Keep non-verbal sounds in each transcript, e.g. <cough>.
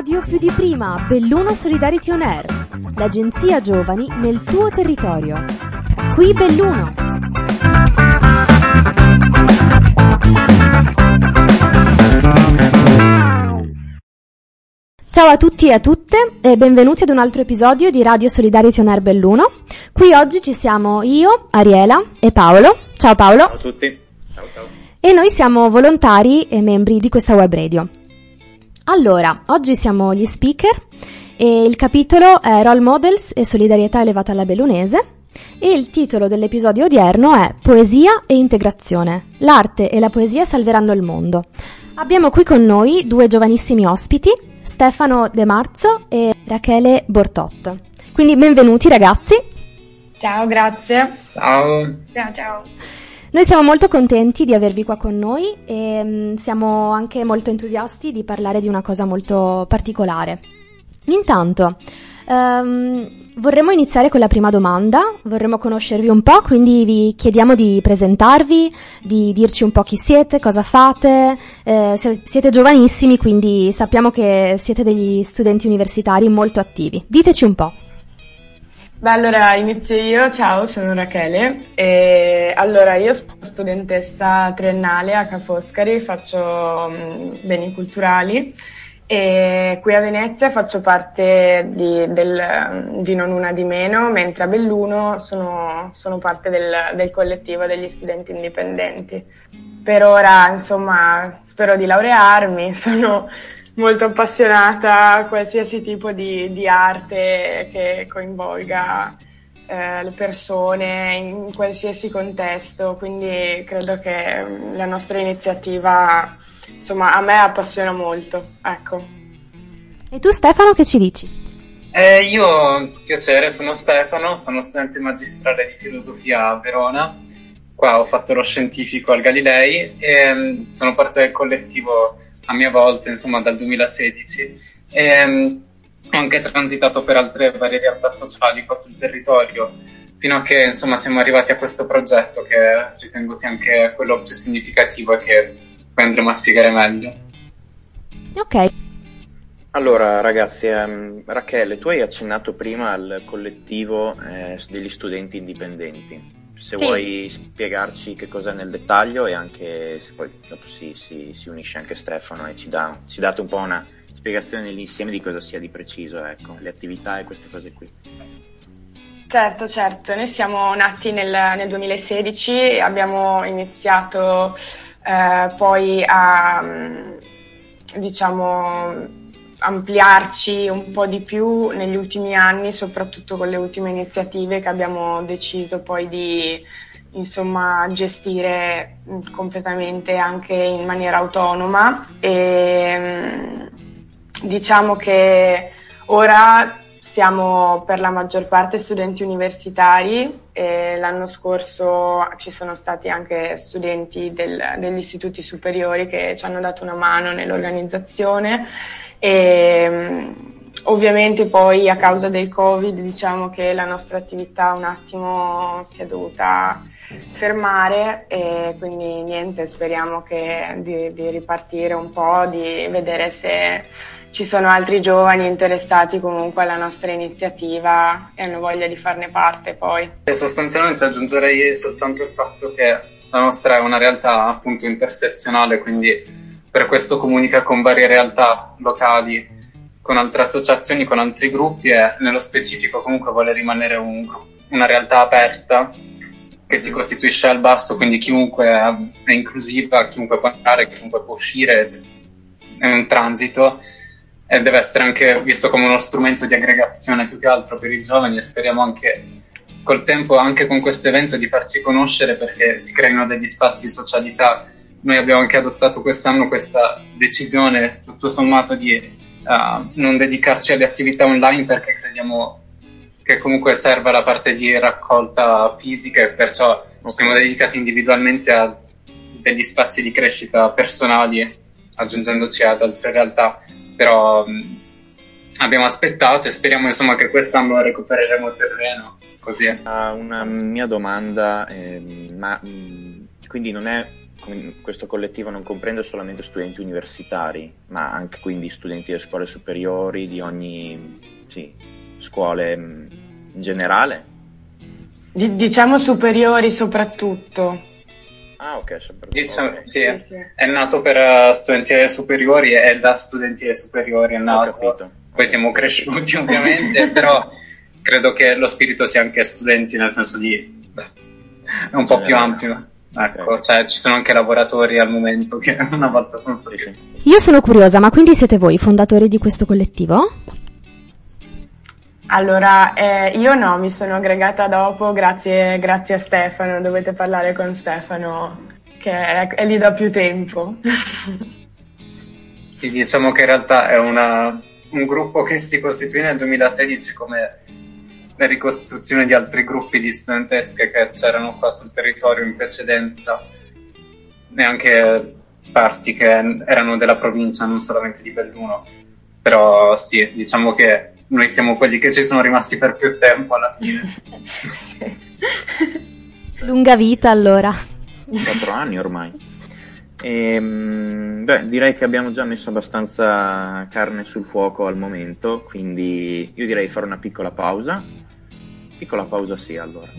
radio più di prima, Belluno Solidarity On Air, l'agenzia giovani nel tuo territorio. Qui Belluno. Ciao a tutti e a tutte e benvenuti ad un altro episodio di Radio Solidarity On Air Belluno. Qui oggi ci siamo io, Ariela e Paolo. Ciao Paolo. Ciao a tutti. Ciao ciao. E noi siamo volontari e membri di questa web radio. Allora, oggi siamo gli speaker e il capitolo è Role Models e solidarietà elevata alla bellunese e il titolo dell'episodio odierno è Poesia e integrazione. L'arte e la poesia salveranno il mondo. Abbiamo qui con noi due giovanissimi ospiti, Stefano De Marzo e Rachele Bortot. Quindi benvenuti ragazzi. Ciao, grazie. Ciao. Ciao, ciao. Noi siamo molto contenti di avervi qua con noi e mh, siamo anche molto entusiasti di parlare di una cosa molto particolare. Intanto, ehm, vorremmo iniziare con la prima domanda, vorremmo conoscervi un po', quindi vi chiediamo di presentarvi, di dirci un po' chi siete, cosa fate. Eh, siete giovanissimi, quindi sappiamo che siete degli studenti universitari molto attivi. Diteci un po'. Beh, allora inizio io. Ciao, sono Rachele. E allora, io sono studentessa triennale a Ca' Foscari, faccio mh, beni culturali e qui a Venezia faccio parte di, del, di Non Una di Meno, mentre a Belluno sono, sono parte del, del collettivo degli studenti indipendenti. Per ora, insomma, spero di laurearmi, <laughs> sono molto appassionata a qualsiasi tipo di, di arte che coinvolga eh, le persone in qualsiasi contesto, quindi credo che mm, la nostra iniziativa insomma a me appassiona molto. Ecco. E tu Stefano che ci dici? Eh, io, piacere, sono Stefano, sono studente magistrale di filosofia a Verona. Qua ho fatto lo scientifico al Galilei e mh, sono parte del collettivo a mia volta, insomma, dal 2016. E, mh, ho anche transitato per altre varie realtà sociali qua sul territorio, fino a che, insomma, siamo arrivati a questo progetto che ritengo sia anche quello più significativo e che poi andremo a spiegare meglio. Ok. Allora ragazzi, ehm, Rachele, tu hai accennato prima al collettivo eh, degli studenti indipendenti. Se Sì. vuoi spiegarci che cos'è nel dettaglio e anche se poi dopo si, si- si unisce anche Stefano e ci, dà, ci date un po' una spiegazione nell'insieme di cosa sia di preciso, ecco, le attività e queste cose qui. Certo, certo, noi siamo nati nel, nel 2016 e abbiamo iniziato eh, poi a, mm, diciamo, ampliarci un po' di più negli ultimi anni, soprattutto con le ultime iniziative che abbiamo deciso poi di, insomma, gestire mm, completamente anche in maniera autonoma. E mm, diciamo che ora siamo per la maggior parte studenti universitari e l'anno scorso ci sono stati anche studenti del- degli istituti superiori che ci hanno dato una mano nell'organizzazione e mm, ovviamente poi a causa del Covid diciamo che la nostra attività un attimo si è dovuta fermare e quindi niente, speriamo che di, di ripartire un po', di vedere se ci sono altri giovani interessati comunque alla nostra iniziativa e hanno voglia di farne parte poi. E sostanzialmente aggiungerei soltanto il fatto che la nostra è una realtà appunto intersezionale, quindi per questo comunica con varie realtà locali, con altre associazioni, con altri gruppi e nello specifico comunque vuole rimanere un una realtà aperta che si costituisce al basso, quindi chiunque è inclusiva, chiunque può entrare, chiunque può uscire, è un transito e deve essere anche visto come uno strumento di aggregazione più che altro per i giovani e speriamo anche col tempo, anche con questo evento, di farci conoscere perché si creino degli spazi di socialità. Noi abbiamo anche adottato quest'anno questa decisione, tutto sommato, di eh, non dedicarci alle attività online perché crediamo che comunque serva la parte di raccolta fisica e perciò ci siamo dedicati individualmente a degli spazi di crescita personali, aggiungendoci ad altre realtà. Però mh, abbiamo aspettato e speriamo insomma che quest'anno recupereremo terreno così Ah, Una mia domanda, ehm, ma mh, quindi non è questo collettivo non comprende solamente studenti universitari, ma anche quindi studenti delle scuole superiori, di ogni sì, scuole mm, in generale? D- diciamo superiori soprattutto. Ah, ok, soprattutto. Diciamo, sì, sì, sì. è nato per uh, studenti superiori e da studenti superiori è nato. Poi siamo cresciuti <laughs> ovviamente, però credo che lo spirito sia anche studenti, nel senso di è un po' più ampio. Ecco, okay. cioè ci sono anche lavoratori al momento che <laughs> una volta sono stati. Sì. Io sono curiosa, ma quindi siete voi i fondatori di questo collettivo? Allora, eh, io no, mi sono aggregata dopo, grazie, grazie, a Stefano, dovete parlare con Stefano che è, è lì da più tempo. Sì, diciamo che in realtà è una, un gruppo che si costituì nel 2016 come la ricostituzione di altri gruppi di studentesche che c'erano qua sul territorio in precedenza, neanche parti che erano della provincia, non solamente di Belluno. Però sì, diciamo che noi siamo quelli che ci sono rimasti per più tempo alla fine. <laughs> Lunga vita allora. Quattro anni ormai. E, ehm, beh, direi che abbiamo già messo abbastanza carne sul fuoco al momento, quindi io direi fare una piccola pausa. Piccola pausa sì, allora.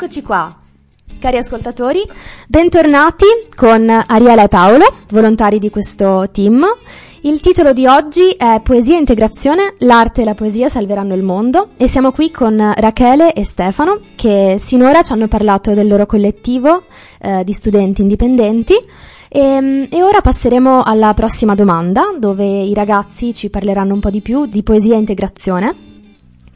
Eccoci qua, cari ascoltatori, bentornati con Ariela e Paolo, volontari di questo team. Il titolo di oggi è Poesia e integrazione, l'arte e la poesia salveranno il mondo e siamo qui con Rachele e Stefano che sinora ci hanno parlato del loro collettivo eh, di studenti indipendenti e, ehm, e, ora passeremo alla prossima domanda dove i ragazzi ci parleranno un po' di più di poesia e integrazione.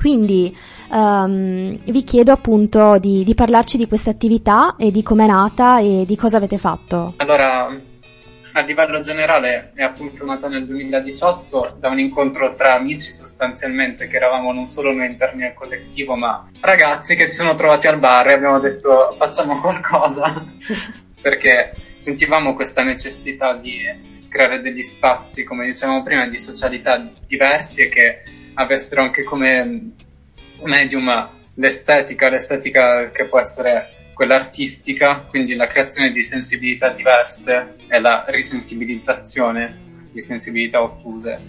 Quindi um, vi chiedo appunto di, di parlarci di questa attività e di come è nata e di cosa avete fatto. Allora, a livello generale è appunto nata nel 2018 da un incontro tra amici sostanzialmente che eravamo non solo noi interni al collettivo ma ragazzi che si sono trovati al bar e abbiamo detto facciamo qualcosa <laughs> perché sentivamo questa necessità di creare degli spazi come dicevamo prima di socialità diversi e che avessero anche come medium l'estetica, l'estetica che può essere quella artistica, quindi la creazione di sensibilità diverse e la risensibilizzazione di sensibilità ottuse.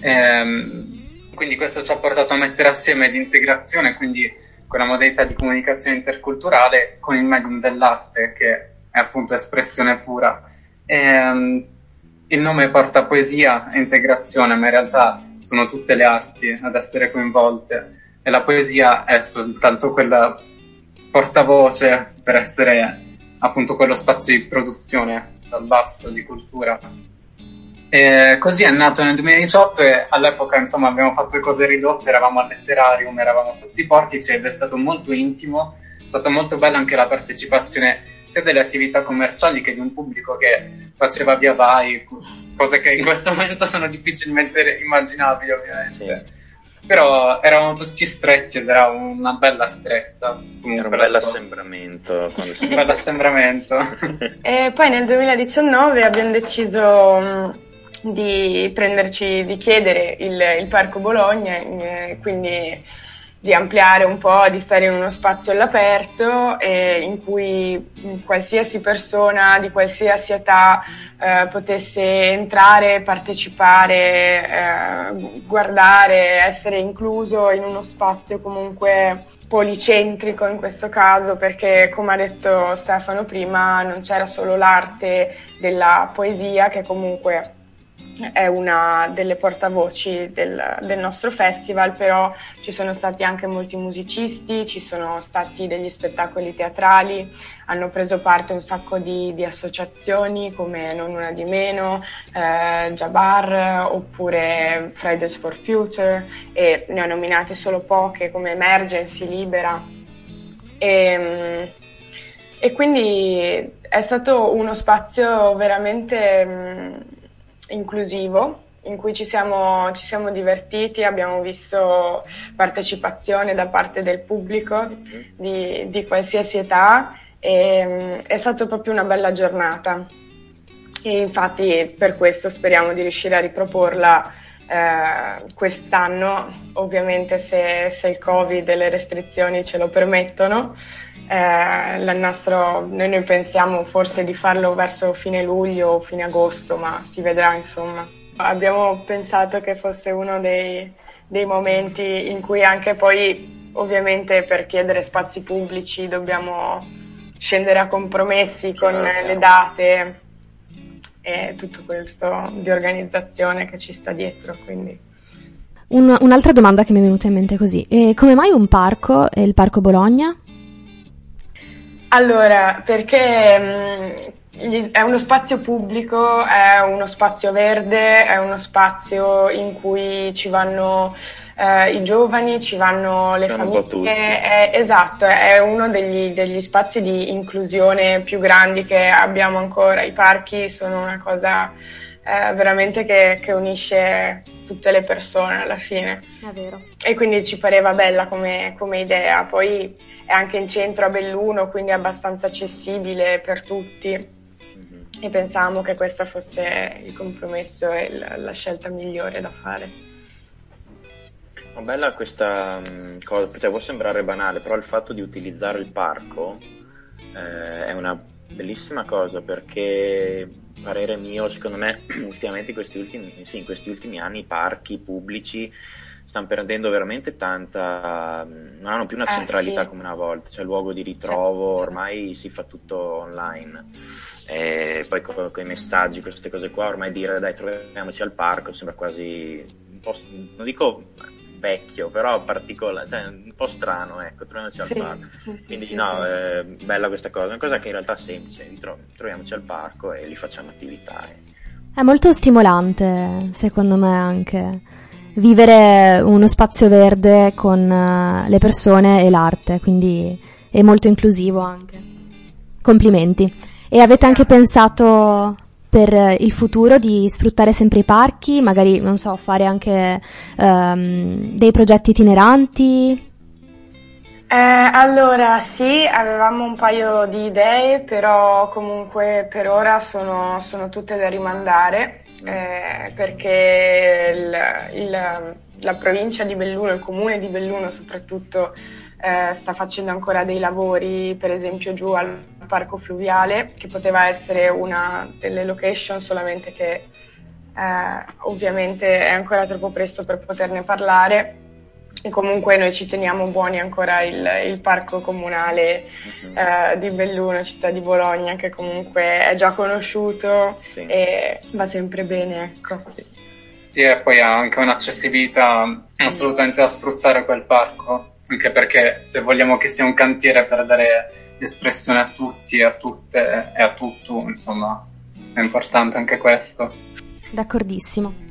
Ehm, quindi questo ci ha portato a mettere assieme l'integrazione, quindi quella modalità di comunicazione interculturale con il medium dell'arte che è appunto espressione pura. Ehm, il nome porta poesia e integrazione, ma in realtà sono tutte le arti ad essere coinvolte e la poesia è soltanto quella portavoce per essere appunto quello spazio di produzione dal basso, di cultura. E così è nato nel 2018 e all'epoca insomma abbiamo fatto cose ridotte, eravamo al letterarium, eravamo sotto i portici ed è stato molto intimo, è stata molto bella anche la partecipazione sia delle attività commerciali che di un pubblico che faceva via vai, cose che in questo <laughs> momento sono difficilmente immaginabili ovviamente. Sì. Però eravamo tutti stretti ed era una bella stretta. Era un bel assembramento. <laughs> un bel assembramento. <laughs> e poi nel 2019 abbiamo deciso di prenderci, di chiedere il, il Parco Bologna, eh, quindi di ampliare un po', di stare in uno spazio all'aperto eh, in cui qualsiasi persona di qualsiasi età eh, potesse entrare, partecipare, eh, guardare, essere incluso in uno spazio comunque policentrico in questo caso perché come ha detto Stefano prima non c'era solo l'arte della poesia che comunque è una delle portavoci del, del, nostro festival, però ci sono stati anche molti musicisti, ci sono stati degli spettacoli teatrali, hanno preso parte un sacco di, di associazioni come Non Una di Meno, eh, Jabar oppure Fridays for Future e ne ho nominate solo poche come Emergency Libera. E, e quindi è stato uno spazio veramente mh, inclusivo in cui ci siamo, ci siamo, divertiti, abbiamo visto partecipazione da parte del pubblico mm-hmm. di, di qualsiasi età e è stata proprio una bella giornata. E infatti per questo speriamo di riuscire a riproporla eh, quest'anno, ovviamente se, se, il Covid e le restrizioni ce lo permettono. Eh, nostro, noi, noi pensiamo forse di farlo verso fine luglio o fine agosto, ma si vedrà insomma. Abbiamo pensato che fosse uno dei, dei momenti in cui anche poi, ovviamente per chiedere spazi pubblici, dobbiamo scendere a compromessi con certo. le date e tutto questo di organizzazione che ci sta dietro. Quindi. Un, un'altra domanda che mi è venuta in mente così, e come mai un parco, il Parco Bologna? Allora, perché mh, è uno spazio pubblico, è uno spazio verde, è uno spazio in cui ci vanno eh, i giovani, ci vanno le Sono famiglie. È, esatto, è uno degli, degli, spazi di inclusione più grandi che abbiamo ancora. I parchi sono una cosa eh, veramente che, che, unisce tutte le persone alla fine. È vero. E quindi ci pareva bella come, come idea. Poi è anche in centro a Belluno, quindi è abbastanza accessibile per tutti e pensavamo che questo fosse il compromesso e la, la scelta migliore da fare. Oh, bella questa um, cosa, cioè, può sembrare banale, però il fatto di utilizzare il parco eh, è una bellissima cosa perché, parere mio, secondo me, <clears throat> ultimamente questi ultimi, sì, in questi ultimi anni i parchi pubblici stanno perdendo veramente tanta, non hanno più una eh, centralità sì. come una volta, c'è cioè luogo di ritrovo, ormai si fa tutto online. E poi con, con i messaggi, queste cose qua, ormai dire dai troviamoci al parco sembra quasi un po', non dico vecchio, però particolare, cioè un po' strano, ecco, troviamoci al parco. Quindi no, è bella questa cosa, una cosa che in realtà è semplice, troviamoci al parco e li facciamo attività. È molto stimolante, secondo me anche, vivere uno spazio verde con eh, le persone e l'arte, quindi è molto inclusivo anche. Complimenti. E avete anche pensato per il futuro di sfruttare sempre i parchi, magari, non so, fare anche um, dei progetti itineranti? Eh, allora sì, avevamo un paio di idee, però comunque per ora sono, sono tutte da rimandare eh, perché il, il, la provincia di Belluno, il comune di Belluno soprattutto, eh, sta facendo ancora dei lavori, per esempio giù al parco fluviale, che poteva essere una delle location, solamente che eh, ovviamente è ancora troppo presto per poterne parlare. E comunque noi ci teniamo buoni ancora il, il parco comunale mhm. eh, di Belluno, città di Bologna, che comunque è già conosciuto sì. e va sempre bene. Ecco. Sì, e poi ha anche un'accessibilità assolutamente da sfruttare quel parco anche perché se vogliamo che sia un cantiere per dare espressione a tutti, a tutte e a tutto, insomma, è importante anche questo. D'accordissimo.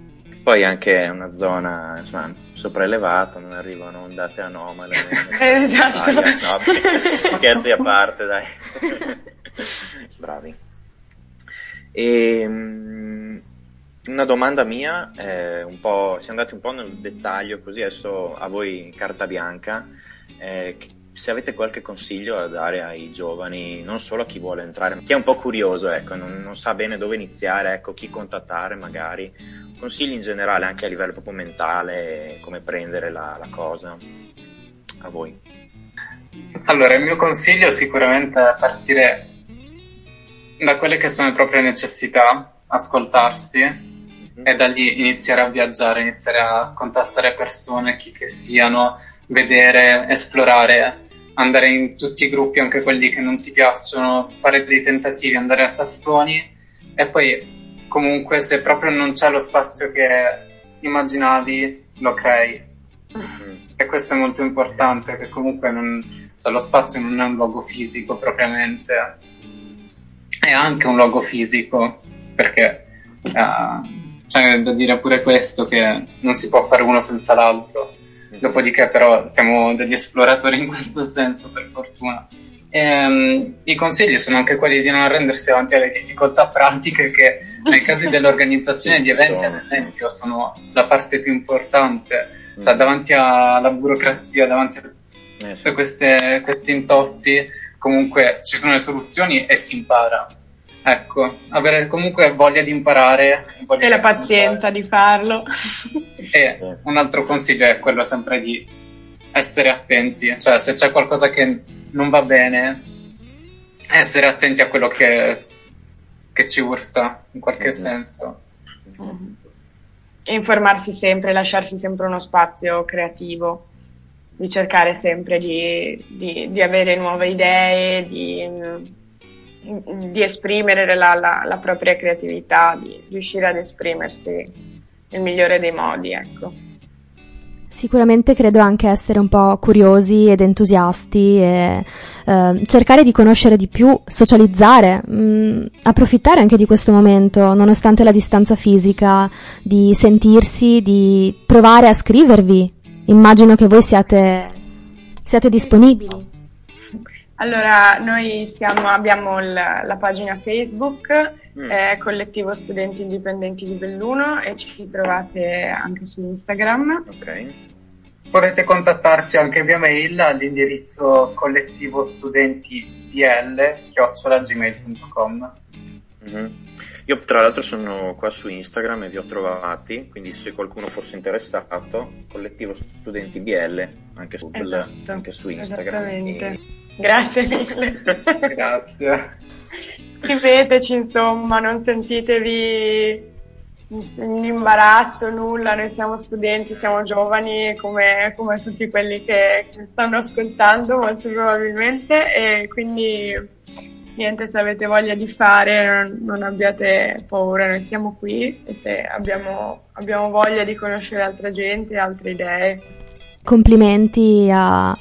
Poi anche una zona insomma, sopraelevata, non arrivano ondate anomale. <laughs> esatto. Aia, no, <laughs> scherzi a parte, dai. <laughs> Bravi. E, ehm, una domanda mia, eh, un po', siamo andati un po' nel dettaglio, così adesso a voi carta bianca, eh, se avete qualche consiglio da dare ai giovani, non solo a chi vuole entrare, chi è un po' curioso, ecco, non, non sa bene dove iniziare, ecco, chi contattare magari, consigli in generale anche a livello proprio mentale, come prendere la, la cosa, a voi. Allora, il mio consiglio sicuramente è partire da quelle che sono le proprie necessità, ascoltarsi e da lì iniziare a viaggiare, iniziare a contattare persone, chi che siano, vedere, esplorare, andare in tutti i gruppi, anche quelli che non ti piacciono, fare dei tentativi, andare a tastoni e poi comunque se proprio non c'è lo spazio che immaginavi, lo crei. Mm-hmm. E questo è molto importante, che comunque non, cioè lo spazio non è un luogo fisico propriamente, è anche un luogo fisico, perché uh, c'è da dire pure questo, che non si può fare uno senza l'altro. Dopodiché però siamo degli esploratori in questo senso per fortuna. E, um, I consigli sono anche quelli di non arrendersi davanti alle difficoltà pratiche che nei casi dell'organizzazione di eventi, ad esempio, sono la parte più importante, cioè davanti alla burocrazia, davanti a eh, tutti questi intoppi, comunque ci sono le soluzioni e si impara. Ecco, avere comunque voglia di imparare. Voglia e la pazienza di farlo. E un altro consiglio è quello sempre di essere attenti, cioè se c'è qualcosa che non va bene, essere attenti a quello che, che ci urta, in qualche mm-hmm. senso. Mm-hmm. Informarsi sempre, lasciarsi sempre uno spazio creativo, di cercare sempre di, di, di avere nuove idee, di di esprimere la, la, la, propria creatività, di riuscire ad esprimersi nel migliore dei modi, ecco. Sicuramente credo anche essere un po' curiosi ed entusiasti e eh, cercare di conoscere di più, socializzare, mh, mm, approfittare anche di questo momento, nonostante la distanza fisica, di sentirsi, di provare a scrivervi. Immagino che voi siate, siate disponibili. Allora, noi siamo, abbiamo l- la pagina Facebook, mm. eh, Collettivo Studenti Indipendenti di Belluno e ci trovate anche su Instagram. Ok. Potete contattarci anche via mail all'indirizzo collettivo studenti gmail.com. Mm-hmm. Io tra l'altro sono qua su Instagram e vi ho trovati, quindi se qualcuno fosse interessato, collettivo studenti BL anche su, esatto, anche su Instagram. Esattamente. Grazie mille. <laughs> Grazie. Scriveteci, insomma, non sentitevi in imbarazzo, nulla, noi siamo studenti, siamo giovani come, come tutti quelli che, che, stanno ascoltando molto probabilmente e quindi niente, se avete voglia di fare non, non abbiate paura, noi siamo qui e se abbiamo, abbiamo voglia di conoscere altra gente, altre idee. Complimenti a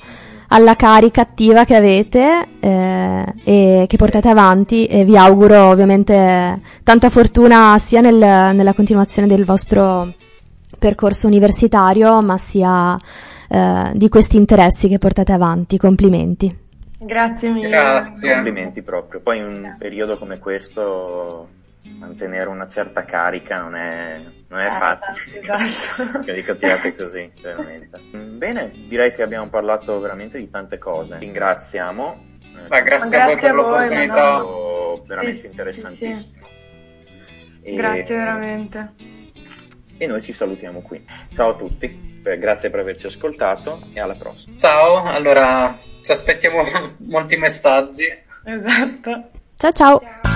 alla carica attiva che avete eh, e che portate avanti e vi auguro ovviamente tanta fortuna sia nel, nella continuazione del vostro percorso universitario ma sia eh, di questi interessi che portate avanti. Complimenti. Grazie mille. Grazie. Complimenti proprio. Poi in un periodo come questo mantenere una certa carica non è, non è eh, facile. Esatto. <laughs> che continuate così, veramente. Bene, direi che abbiamo parlato veramente di tante cose. Ringraziamo. Beh, grazie, grazie, a voi per l'opportunità. No? Veramente sì, interessantissimo. Sì, sì. E... Grazie veramente. E noi ci salutiamo qui. Ciao a tutti, grazie per averci ascoltato e alla prossima. Ciao, allora ci aspettiamo <laughs> molti messaggi. Esatto. Ciao ciao!